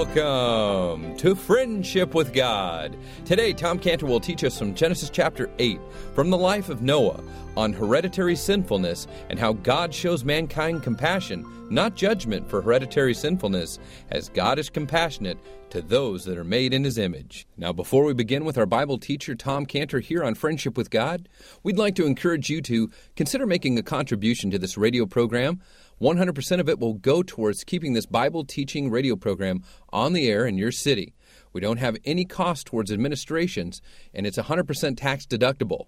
Welcome to Friendship with God. Today, Tom Cantor will teach us from Genesis chapter 8, from the life of Noah, on hereditary sinfulness and how God shows mankind compassion, not judgment for hereditary sinfulness, as God is compassionate to those that are made in his image. Now, before we begin with our Bible teacher, Tom Cantor, here on Friendship with God, we'd like to encourage you to consider making a contribution to this radio program. 100% of it will go towards keeping this Bible teaching radio program on the air in your city. We don't have any cost towards administrations, and it's 100% tax deductible.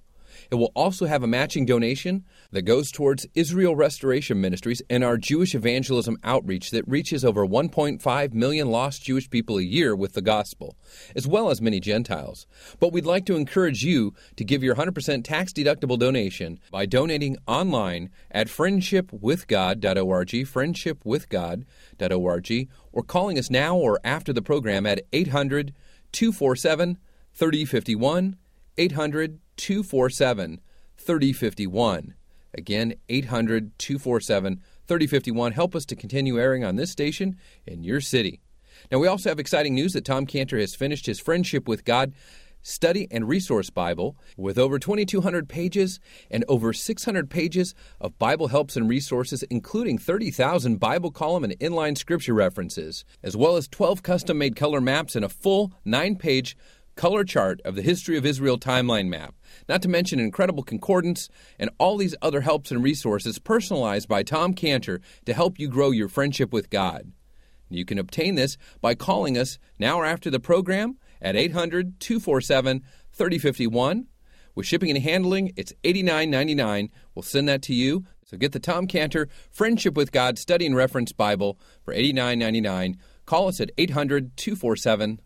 It will also have a matching donation that goes towards Israel Restoration Ministries and our Jewish evangelism outreach that reaches over 1.5 million lost Jewish people a year with the gospel, as well as many Gentiles. But we'd like to encourage you to give your 100% tax deductible donation by donating online at friendshipwithgod.org, friendshipwithgod.org, or calling us now or after the program at 800 247 3051. 800 247 3051. Again, 800 247 3051. Help us to continue airing on this station in your city. Now, we also have exciting news that Tom Cantor has finished his Friendship with God study and resource Bible with over 2,200 pages and over 600 pages of Bible helps and resources, including 30,000 Bible column and inline scripture references, as well as 12 custom made color maps and a full nine page color chart of the History of Israel timeline map, not to mention incredible concordance and all these other helps and resources personalized by Tom Cantor to help you grow your friendship with God. You can obtain this by calling us now or after the program at 800 247 3051. With shipping and handling, it's $89.99. We'll send that to you. So get the Tom Cantor Friendship with God Study and Reference Bible for $89.99. Call us at 800 247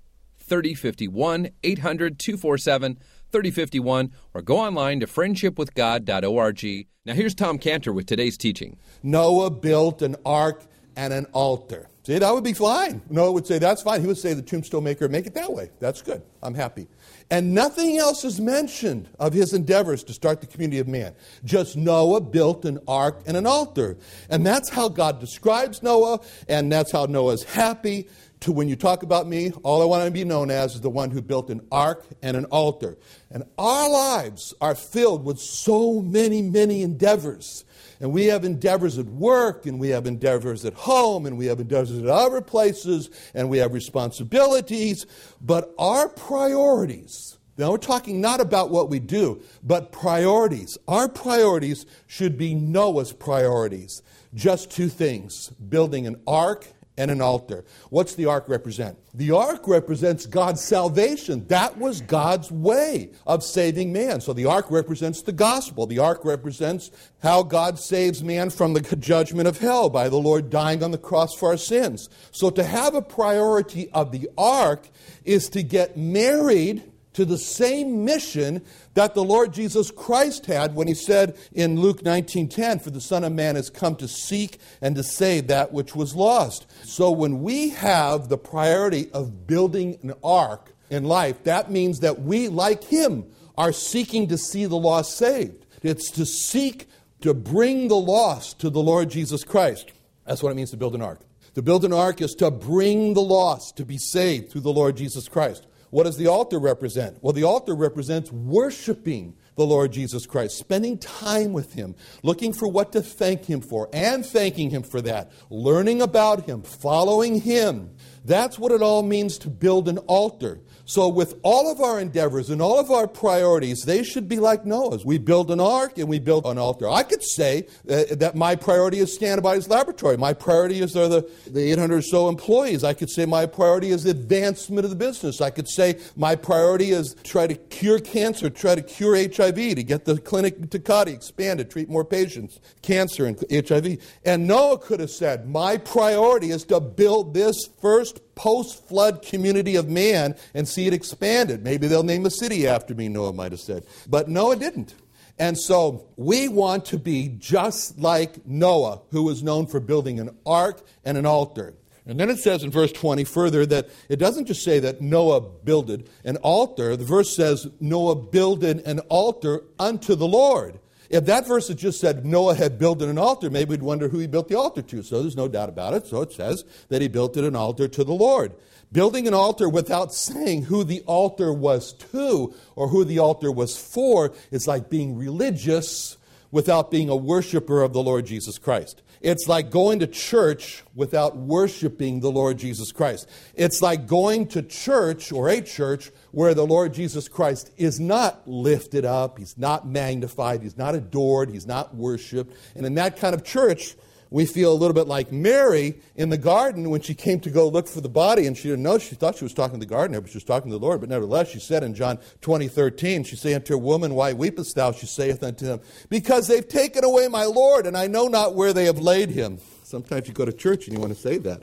3051, 800 247 3051, or go online to friendshipwithgod.org. Now, here's Tom Cantor with today's teaching. Noah built an ark and an altar. See, that would be fine. Noah would say, That's fine. He would say, The tombstone maker, make it that way. That's good. I'm happy. And nothing else is mentioned of his endeavors to start the community of man. Just Noah built an ark and an altar. And that's how God describes Noah, and that's how Noah's happy to when you talk about me, all I want to be known as is the one who built an ark and an altar. And our lives are filled with so many, many endeavors. And we have endeavors at work, and we have endeavors at home, and we have endeavors at other places, and we have responsibilities. But our priorities, now we're talking not about what we do, but priorities. Our priorities should be Noah's priorities. Just two things building an ark and an altar. What's the ark represent? The ark represents God's salvation. That was God's way of saving man. So the ark represents the gospel. The ark represents how God saves man from the judgment of hell by the Lord dying on the cross for our sins. So to have a priority of the ark is to get married to the same mission that the Lord Jesus Christ had when he said in Luke 19:10 for the son of man has come to seek and to save that which was lost. So when we have the priority of building an ark in life, that means that we like him are seeking to see the lost saved. It's to seek to bring the lost to the Lord Jesus Christ. That's what it means to build an ark. To build an ark is to bring the lost to be saved through the Lord Jesus Christ. What does the altar represent? Well, the altar represents worshiping the Lord Jesus Christ, spending time with Him, looking for what to thank Him for, and thanking Him for that, learning about Him, following Him. That's what it all means to build an altar. So, with all of our endeavors and all of our priorities, they should be like Noah's. We build an ark and we build an altar. I could say uh, that my priority is Scantibodies laboratory. My priority is the, the 800 or so employees. I could say my priority is advancement of the business. I could say my priority is try to cure cancer, try to cure HIV, to get the clinic Tecate expanded, treat more patients, cancer and HIV. And Noah could have said, my priority is to build this first post flood community of man and see it expanded. Maybe they'll name a city after me, Noah might have said. But Noah didn't. And so we want to be just like Noah, who was known for building an ark and an altar. And then it says in verse 20 further that it doesn't just say that Noah builded an altar. The verse says Noah builded an altar unto the Lord. If that verse had just said Noah had built an altar, maybe we'd wonder who he built the altar to. So there's no doubt about it. So it says that he built it an altar to the Lord. Building an altar without saying who the altar was to or who the altar was for is like being religious without being a worshiper of the Lord Jesus Christ. It's like going to church without worshiping the Lord Jesus Christ. It's like going to church or a church where the Lord Jesus Christ is not lifted up, he's not magnified, he's not adored, he's not worshiped. And in that kind of church, we feel a little bit like Mary in the garden when she came to go look for the body and she didn't know. She thought she was talking to the gardener, but she was talking to the Lord. But nevertheless, she said in John 20, 13, she said unto a woman, Why weepest thou? She saith unto him, Because they've taken away my Lord, and I know not where they have laid him. Sometimes you go to church and you want to say that.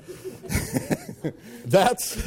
That's,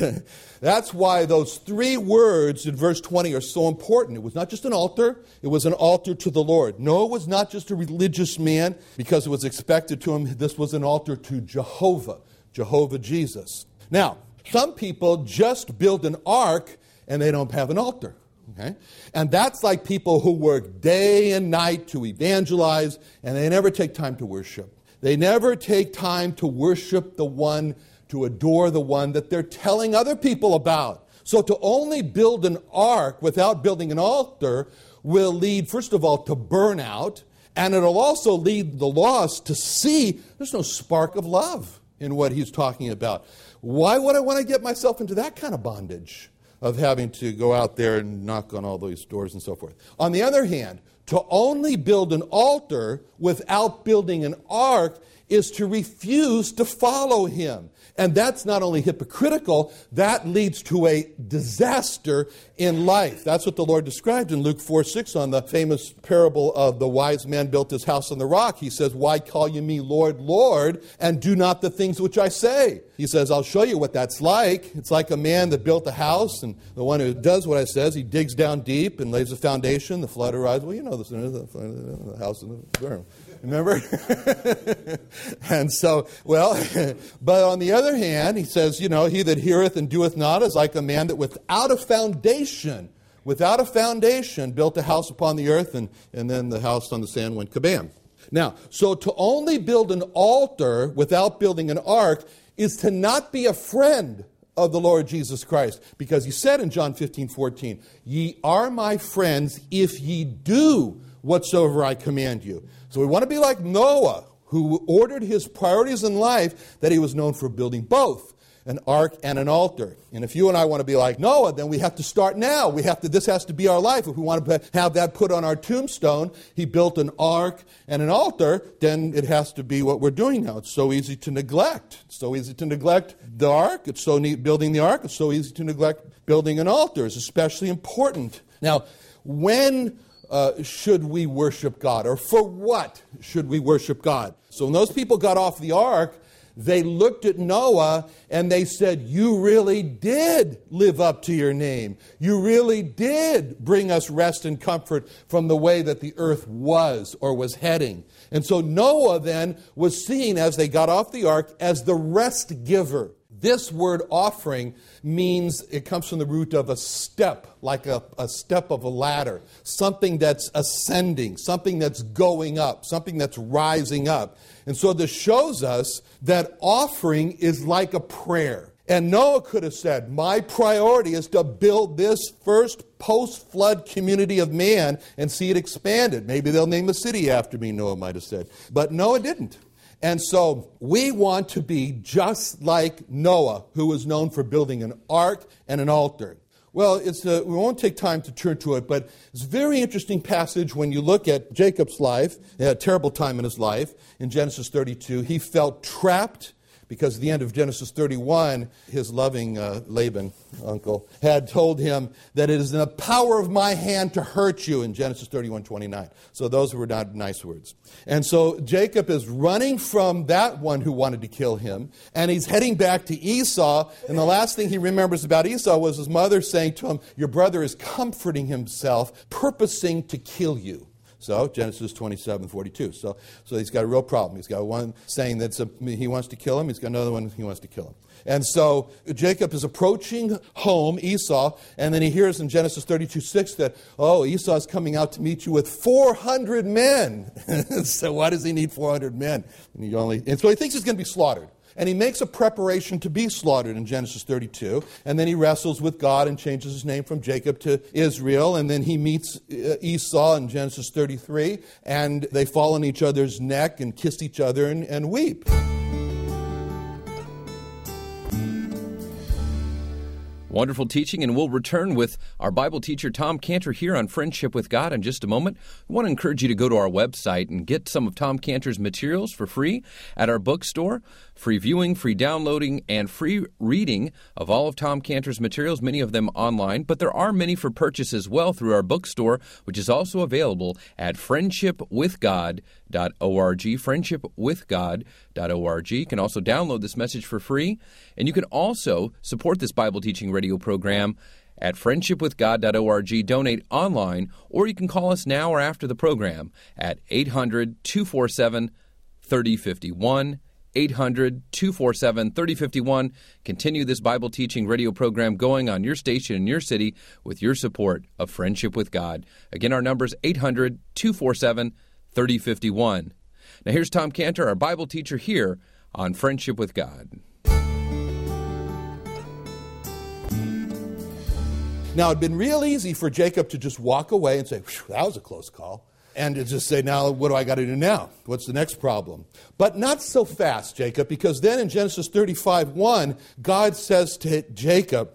that's why those three words in verse 20 are so important. It was not just an altar, it was an altar to the Lord. Noah was not just a religious man because it was expected to him. This was an altar to Jehovah, Jehovah Jesus. Now, some people just build an ark and they don't have an altar. Okay? And that's like people who work day and night to evangelize and they never take time to worship. They never take time to worship the one to adore the one that they're telling other people about. So to only build an ark without building an altar will lead, first of all, to burnout, and it'll also lead the lost to see there's no spark of love in what he's talking about. Why would I want to get myself into that kind of bondage of having to go out there and knock on all those doors and so forth? On the other hand, to only build an altar without building an ark is to refuse to follow him. And that's not only hypocritical, that leads to a disaster in life. That's what the Lord described in Luke 4 6 on the famous parable of the wise man built his house on the rock. He says, Why call you me Lord, Lord, and do not the things which I say? He says, I'll show you what that's like. It's like a man that built a house, and the one who does what I says, he digs down deep and lays a foundation, the flood arrives. Well, you know this, the house in the burn. Remember? and so, well, but on the other hand, he says, you know, he that heareth and doeth not is like a man that without a foundation, without a foundation, built a house upon the earth, and, and then the house on the sand went kabam. Now, so to only build an altar without building an ark is to not be a friend of the Lord Jesus Christ. Because he said in John 15, 14, Ye are my friends if ye do whatsoever I command you. So we want to be like Noah, who ordered his priorities in life that he was known for building both an ark and an altar. And if you and I want to be like Noah, then we have to start now. We have to this has to be our life. If we want to have that put on our tombstone, he built an ark and an altar, then it has to be what we're doing now. It's so easy to neglect. It's so easy to neglect the ark. It's so neat building the ark. It's so easy to neglect building an altar. It's especially important. Now, when uh, should we worship God? Or for what should we worship God? So when those people got off the ark, they looked at Noah and they said, You really did live up to your name. You really did bring us rest and comfort from the way that the earth was or was heading. And so Noah then was seen as they got off the ark as the rest giver. This word offering means it comes from the root of a step, like a, a, step of a ladder, something that's ascending, something that's going up, something that's rising up. And so this shows us that offering is like a prayer. And Noah could have said, My priority is to build this first post flood community of man and see it expanded. Maybe they'll name a city after me, Noah might have said. But Noah didn't. And so we want to be just like Noah, who was known for building an ark and an altar. Well, it's a, we won't take time to turn to it, but it's a very interesting passage when you look at Jacob's life, a terrible time in his life, in Genesis 32. He felt trapped because at the end of Genesis 31, his loving uh, Laban, uncle, had told him that it is in the power of my hand to hurt you in Genesis 31 29. So those were not nice words. And so Jacob is running from that one who wanted to kill him, and he's heading back to Esau. And the last thing he remembers about Esau was his mother saying to him, Your brother is comforting himself, purposing to kill you. So Genesis 27, 42. So, so he's got a real problem. He's got one saying that he wants to kill him. He's got another one he wants to kill him. And so Jacob is approaching home, Esau, and then he hears in Genesis 32 6 that, oh, Esau is coming out to meet you with 400 men. so why does he need 400 men? And, he only, and so he thinks he's going to be slaughtered. And he makes a preparation to be slaughtered in Genesis 32. And then he wrestles with God and changes his name from Jacob to Israel. And then he meets uh, Esau in Genesis 33. And they fall on each other's neck and kiss each other and, and weep. Wonderful teaching, and we'll return with our Bible teacher Tom Cantor here on Friendship with God in just a moment. I want to encourage you to go to our website and get some of Tom Cantor's materials for free at our bookstore. Free viewing, free downloading, and free reading of all of Tom Cantor's materials, many of them online, but there are many for purchase as well through our bookstore, which is also available at friendshipwithgod.org. Friendshipwithgod.org. You can also download this message for free, and you can also support this Bible teaching radio program at friendshipwithgod.org. Donate online, or you can call us now or after the program at 800 247 3051. 800 247 3051. Continue this Bible teaching radio program going on your station in your city with your support of Friendship with God. Again, our number is 800 247 3051. Now, here's Tom Cantor, our Bible teacher, here on Friendship with God. Now, it'd been real easy for Jacob to just walk away and say, that was a close call and to just say, now, what do I got to do now? What's the next problem? But not so fast, Jacob, because then in Genesis 35 1, God says to Jacob,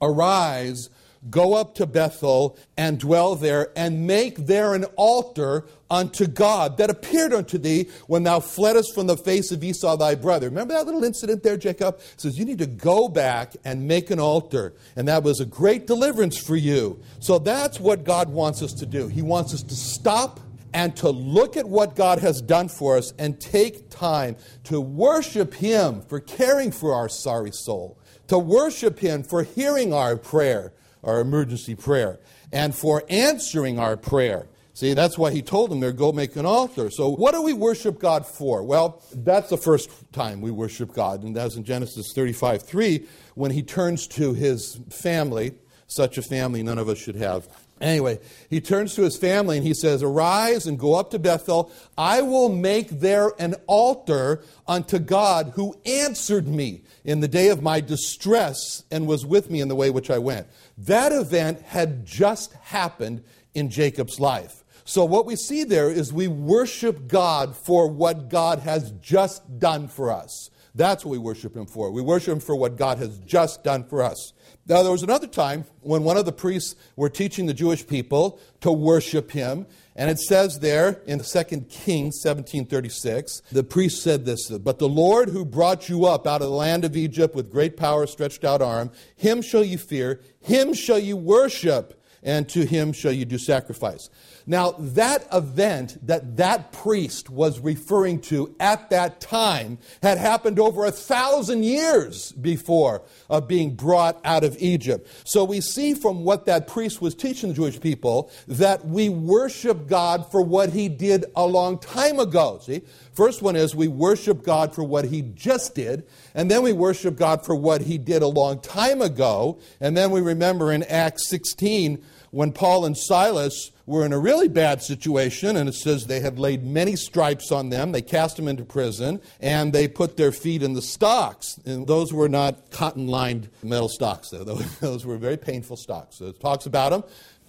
Arise, go up to Bethel and dwell there, and make there an altar unto God that appeared unto thee when thou fleddest from the face of Esau thy brother. Remember that little incident there, Jacob? It says, You need to go back and make an altar. And that was a great deliverance for you. So that's what God wants us to do. He wants us to stop and to look at what God has done for us and take time to worship Him for caring for our sorry soul, to worship Him for hearing our prayer, our emergency prayer, and for answering our prayer. See, that's why he told them there, go make an altar. So, what do we worship God for? Well, that's the first time we worship God, and that's in Genesis 35 3, when he turns to his family, such a family none of us should have. Anyway, he turns to his family and he says, Arise and go up to Bethel. I will make there an altar unto God who answered me in the day of my distress and was with me in the way which I went. That event had just happened in Jacob's life. So, what we see there is we worship God for what God has just done for us. That's what we worship Him for. We worship Him for what God has just done for us. Now, there was another time when one of the priests were teaching the Jewish people to worship him. And it says there in 2 Kings 17:36, the priest said this, "But the Lord who brought you up out of the land of Egypt with great power stretched out arm, him shall you fear, him shall you worship, and to him shall you do sacrifice." Now, that event that that priest was referring to at that time had happened over a thousand years before of being brought out of Egypt. So we see from what that priest was teaching the Jewish people that we worship God for what he did a long time ago. See? First one is we worship God for what he just did, and then we worship God for what he did a long time ago, and then we remember in Acts 16 when Paul and Silas were in a really bad situation, and it says they had laid many stripes on them. They cast them into prison, and they put their feet in the stocks. And those were not cotton lined metal stocks, though. Those were very painful stocks. So it talks about them.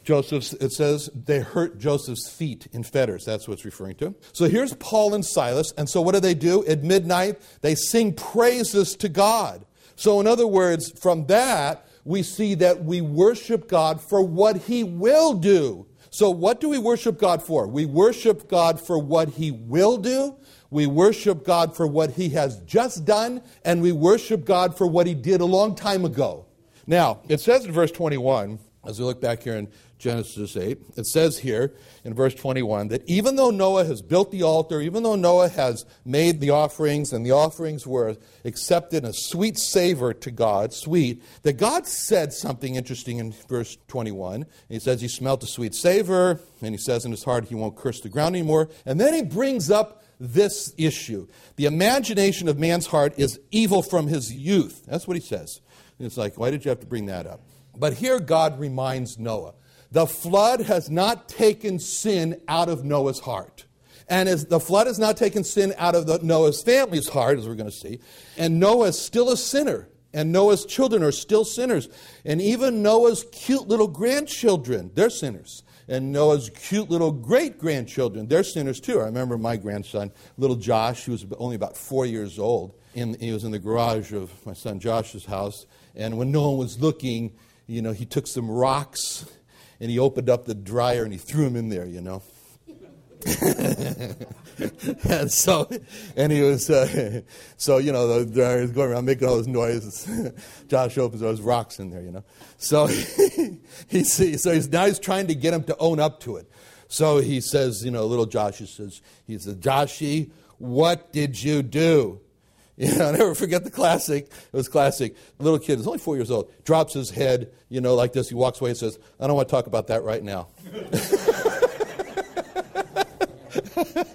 Joseph's, it says they hurt Joseph's feet in fetters. That's what it's referring to. So here's Paul and Silas. And so what do they do? At midnight, they sing praises to God. So, in other words, from that, we see that we worship God for what He will do. So, what do we worship God for? We worship God for what He will do, we worship God for what He has just done, and we worship God for what He did a long time ago. Now, it says in verse 21 as we look back here in Genesis 8, it says here in verse 21 that even though Noah has built the altar, even though Noah has made the offerings, and the offerings were accepted a sweet savor to God, sweet, that God said something interesting in verse 21. He says he smelt a sweet savor, and he says in his heart he won't curse the ground anymore. And then he brings up this issue. The imagination of man's heart is evil from his youth. That's what he says. And it's like, why did you have to bring that up? But here God reminds Noah the flood has not taken sin out of Noah's heart. And as the flood has not taken sin out of the, Noah's family's heart, as we're going to see, and Noah is still a sinner, and Noah's children are still sinners, and even Noah's cute little grandchildren, they're sinners. And Noah's cute little great grandchildren, they're sinners too. I remember my grandson, little Josh, who was only about four years old. In, he was in the garage of my son Josh's house. And when no one was looking, you know, he took some rocks and he opened up the dryer and he threw them in there, you know. and so, and he was, uh, so you know, the dryer is going around making all those noises. Josh opens those rocks in there, you know. So he sees, so he's now he's trying to get him to own up to it. So he says, you know, little Josh, he says, he says, Joshy, what did you do? Know, I'll never forget the classic. It was classic. Little kid is only four years old, drops his head, you know, like this. He walks away and says, I don't want to talk about that right now.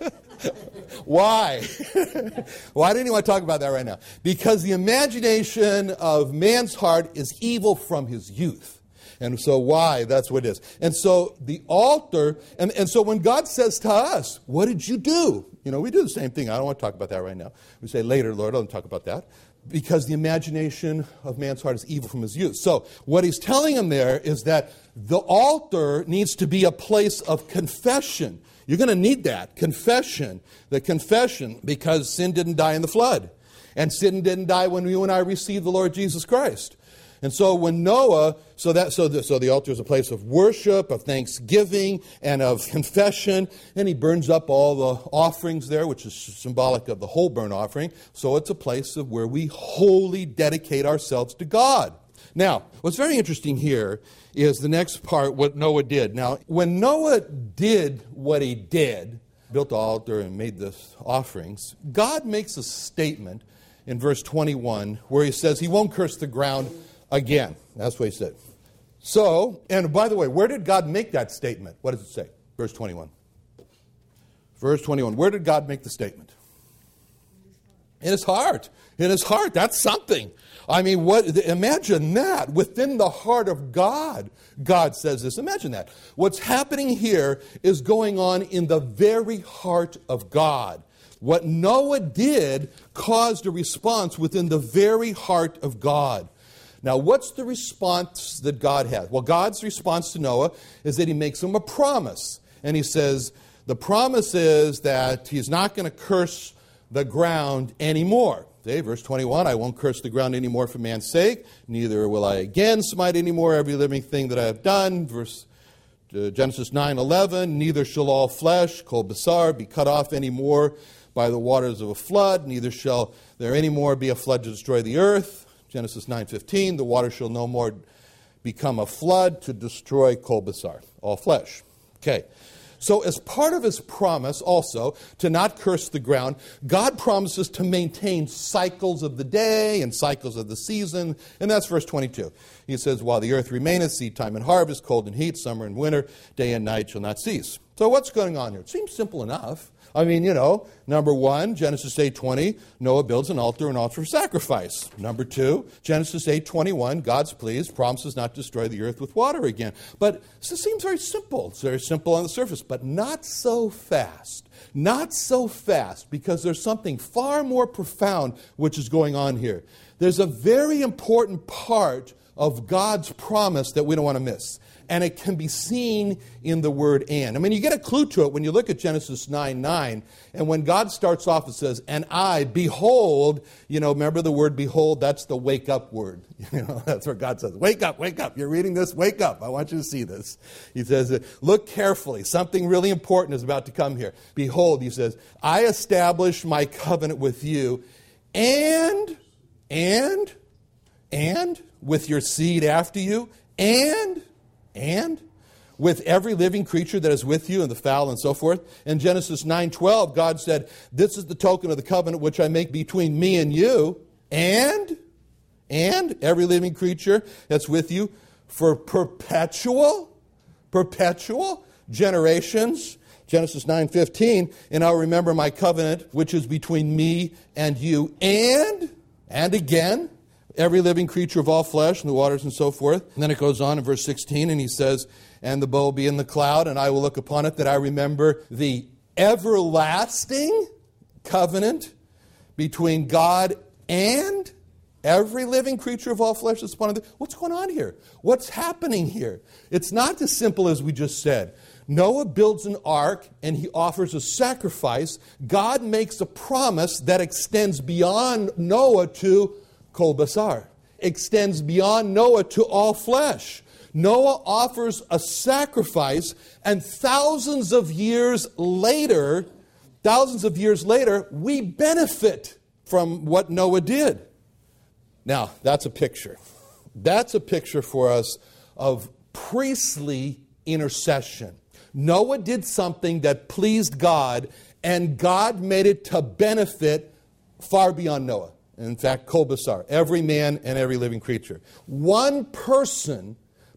Why? Why didn't he want to talk about that right now? Because the imagination of man's heart is evil from his youth. And so, why? That's what it is. And so, the altar, and, and so when God says to us, What did you do? You know, we do the same thing. I don't want to talk about that right now. We say later, Lord, I don't talk about that. Because the imagination of man's heart is evil from his youth. So, what he's telling him there is that the altar needs to be a place of confession. You're going to need that confession. The confession, because sin didn't die in the flood. And sin didn't die when you and I received the Lord Jesus Christ. And so when Noah, so that so the, so the altar is a place of worship, of thanksgiving, and of confession, and he burns up all the offerings there, which is symbolic of the whole burnt offering. So it's a place of where we wholly dedicate ourselves to God. Now, what's very interesting here is the next part, what Noah did. Now, when Noah did what he did, built the altar and made the offerings, God makes a statement in verse 21 where he says he won't curse the ground again. That's what he said. So, and by the way, where did God make that statement? What does it say? Verse 21. Verse 21. Where did God make the statement? In his heart. In his heart. That's something. I mean, what imagine that within the heart of God. God says this. Imagine that. What's happening here is going on in the very heart of God. What Noah did caused a response within the very heart of God. Now, what's the response that God has? Well, God's response to Noah is that he makes him a promise. And he says, the promise is that he's not going to curse the ground anymore. Okay, verse 21 I won't curse the ground anymore for man's sake, neither will I again smite anymore every living thing that I have done. Verse uh, Genesis 9 11 Neither shall all flesh, kol basar, be cut off anymore by the waters of a flood, neither shall there anymore be a flood to destroy the earth. Genesis 9:15, the water shall no more become a flood to destroy kol basar, all flesh. Okay. So, as part of his promise also to not curse the ground, God promises to maintain cycles of the day and cycles of the season. And that's verse 22. He says, While the earth remaineth, seed time and harvest, cold and heat, summer and winter, day and night shall not cease. So, what's going on here? It seems simple enough. I mean, you know, number one, Genesis 8.20, Noah builds an altar, an altar of sacrifice. Number two, Genesis 8.21, God's pleased, promises not to destroy the earth with water again. But this seems very simple. It's very simple on the surface, but not so fast. Not so fast, because there's something far more profound which is going on here. There's a very important part of God's promise that we don't want to miss and it can be seen in the word and. I mean, you get a clue to it when you look at Genesis 9 9, and when God starts off, it says, And I, behold, you know, remember the word behold? That's the wake up word. You know, that's where God says, Wake up, wake up. You're reading this, wake up. I want you to see this. He says, Look carefully. Something really important is about to come here. Behold, he says, I establish my covenant with you, and, and, and with your seed after you, and And with every living creature that is with you and the fowl and so forth. In Genesis 9:12, God said, "This is the token of the covenant which I make between me and you and and every living creature that's with you for perpetual perpetual generations." Genesis 9:15, "And I'll remember my covenant which is between me and you and and again every living creature of all flesh and the waters and so forth." And then it goes on in verse 16 and he says, and the bow will be in the cloud, and I will look upon it that I remember the everlasting covenant between God and every living creature of all flesh that's upon it. What's going on here? What's happening here? It's not as simple as we just said. Noah builds an ark and he offers a sacrifice. God makes a promise that extends beyond Noah to Kol Basar, extends beyond Noah to all flesh. Noah offers a sacrifice, and thousands of years later, thousands of years later, we benefit from what Noah did. Now, that's a picture. That's a picture for us of priestly intercession. Noah did something that pleased God, and God made it to benefit far beyond Noah. In fact, Kolbasar, every man and every living creature. One person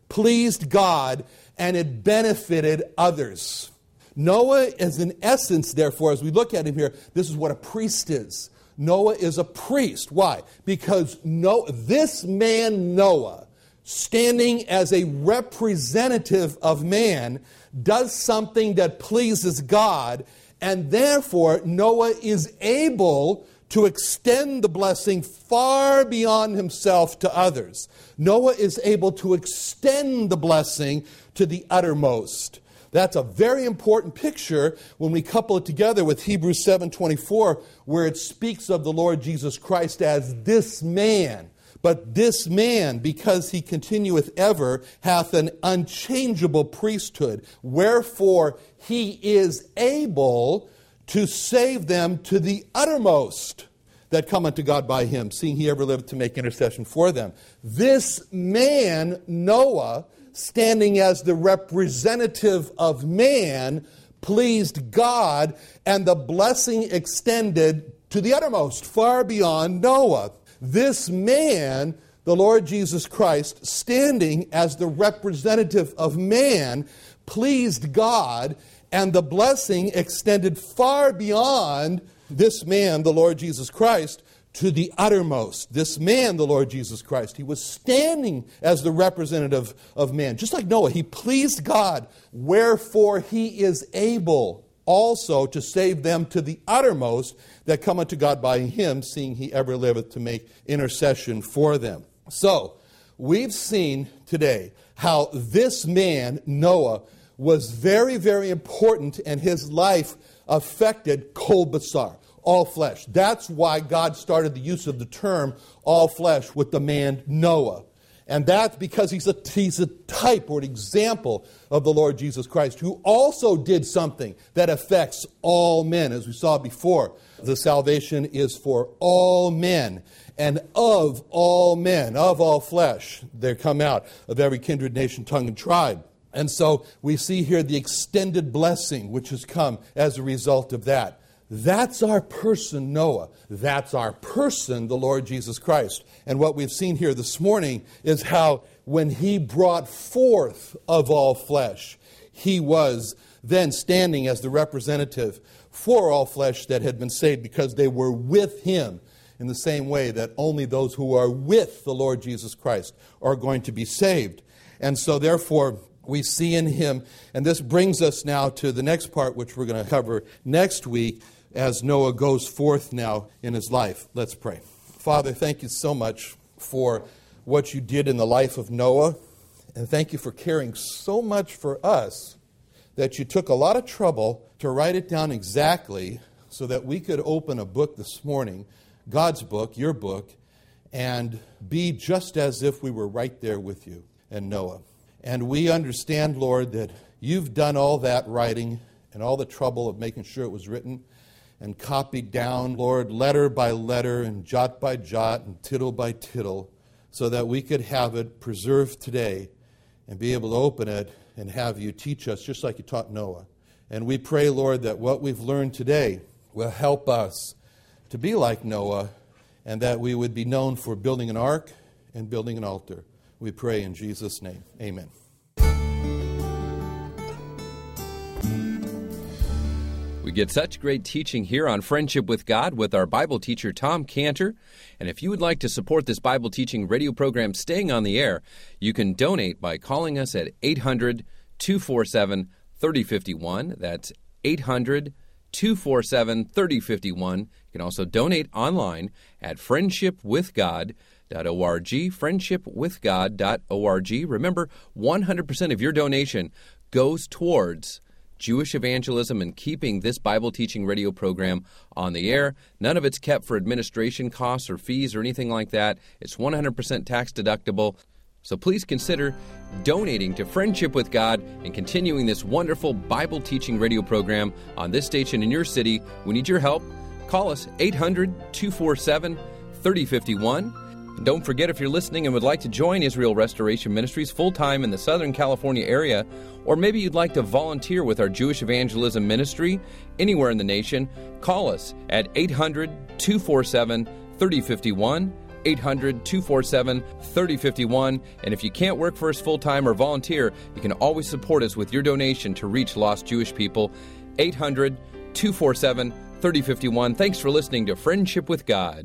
pleased God and it benefited others. Noah is, in essence, therefore, as we look at him here, this is what a priest is. Noah is a priest. Why? Because this man, Noah, standing as a representative of man, does something that pleases God, and therefore Noah is able to extend the blessing far beyond himself to others. Noah is able to extend the blessing to the uttermost. That's a very important picture when we couple it together with Hebrews 7:24 where it speaks of the Lord Jesus Christ as this man. But this man, because he continueth ever, hath an unchangeable priesthood. Wherefore he is able to save them to the uttermost that come unto God by him, seeing he ever lived to make intercession for them. This man, Noah, standing as the representative of man, pleased God, and the blessing extended to the uttermost, far beyond Noah. This man, the Lord Jesus Christ, standing as the representative of man, pleased God and the blessing extended far beyond this man, the Lord Jesus Christ, to the uttermost. This man, the Lord Jesus Christ, he was standing as the representative of man. Just like Noah, he pleased God, wherefore he is able also to save them to the uttermost that come unto God by him, seeing he ever liveth to make intercession for them. So, we've seen today how this man, Noah, was very, very important, and his life affected Kol all flesh. That's why God started the use of the term all flesh with the man Noah. And that's because he's a, he's a type or an example of the Lord Jesus Christ, who also did something that affects all men, as we saw before. The salvation is for all men and of all men, of all flesh. They come out of every kindred, nation, tongue, and tribe. And so we see here the extended blessing which has come as a result of that. That's our person, Noah. That's our person, the Lord Jesus Christ. And what we've seen here this morning is how when he brought forth of all flesh, he was then standing as the representative for all flesh that had been saved because they were with him in the same way that only those who are with the Lord Jesus Christ are going to be saved. And so, therefore, we see in him. And this brings us now to the next part, which we're going to cover next week as Noah goes forth now in his life. Let's pray. Father, thank you so much for what you did in the life of Noah. And thank you for caring so much for us that you took a lot of trouble to write it down exactly so that we could open a book this morning, God's book, your book, and be just as if we were right there with you and Noah. And we understand, Lord, that you've done all that writing and all the trouble of making sure it was written and copied down, Lord, letter by letter and jot by jot and tittle by tittle, so that we could have it preserved today and be able to open it and have you teach us just like you taught Noah. And we pray, Lord, that what we've learned today will help us to be like Noah and that we would be known for building an ark and building an altar. We pray in Jesus' name. Amen. We get such great teaching here on Friendship with God with our Bible teacher, Tom Cantor. And if you would like to support this Bible teaching radio program staying on the air, you can donate by calling us at 800 247 3051. That's 800 247 3051. You can also donate online at friendshipwithgod.org, friendshipwithgod.org. Remember, 100% of your donation goes towards Jewish evangelism and keeping this Bible teaching radio program on the air. None of it's kept for administration costs or fees or anything like that. It's 100% tax deductible. So please consider donating to Friendship with God and continuing this wonderful Bible teaching radio program on this station in your city. We need your help. Call us 800 247 3051. Don't forget if you're listening and would like to join Israel Restoration Ministries full time in the Southern California area, or maybe you'd like to volunteer with our Jewish Evangelism Ministry anywhere in the nation, call us at 800 247 3051. 800 247 3051. And if you can't work for us full time or volunteer, you can always support us with your donation to reach lost Jewish people. 800 247 3051. Thanks for listening to Friendship with God.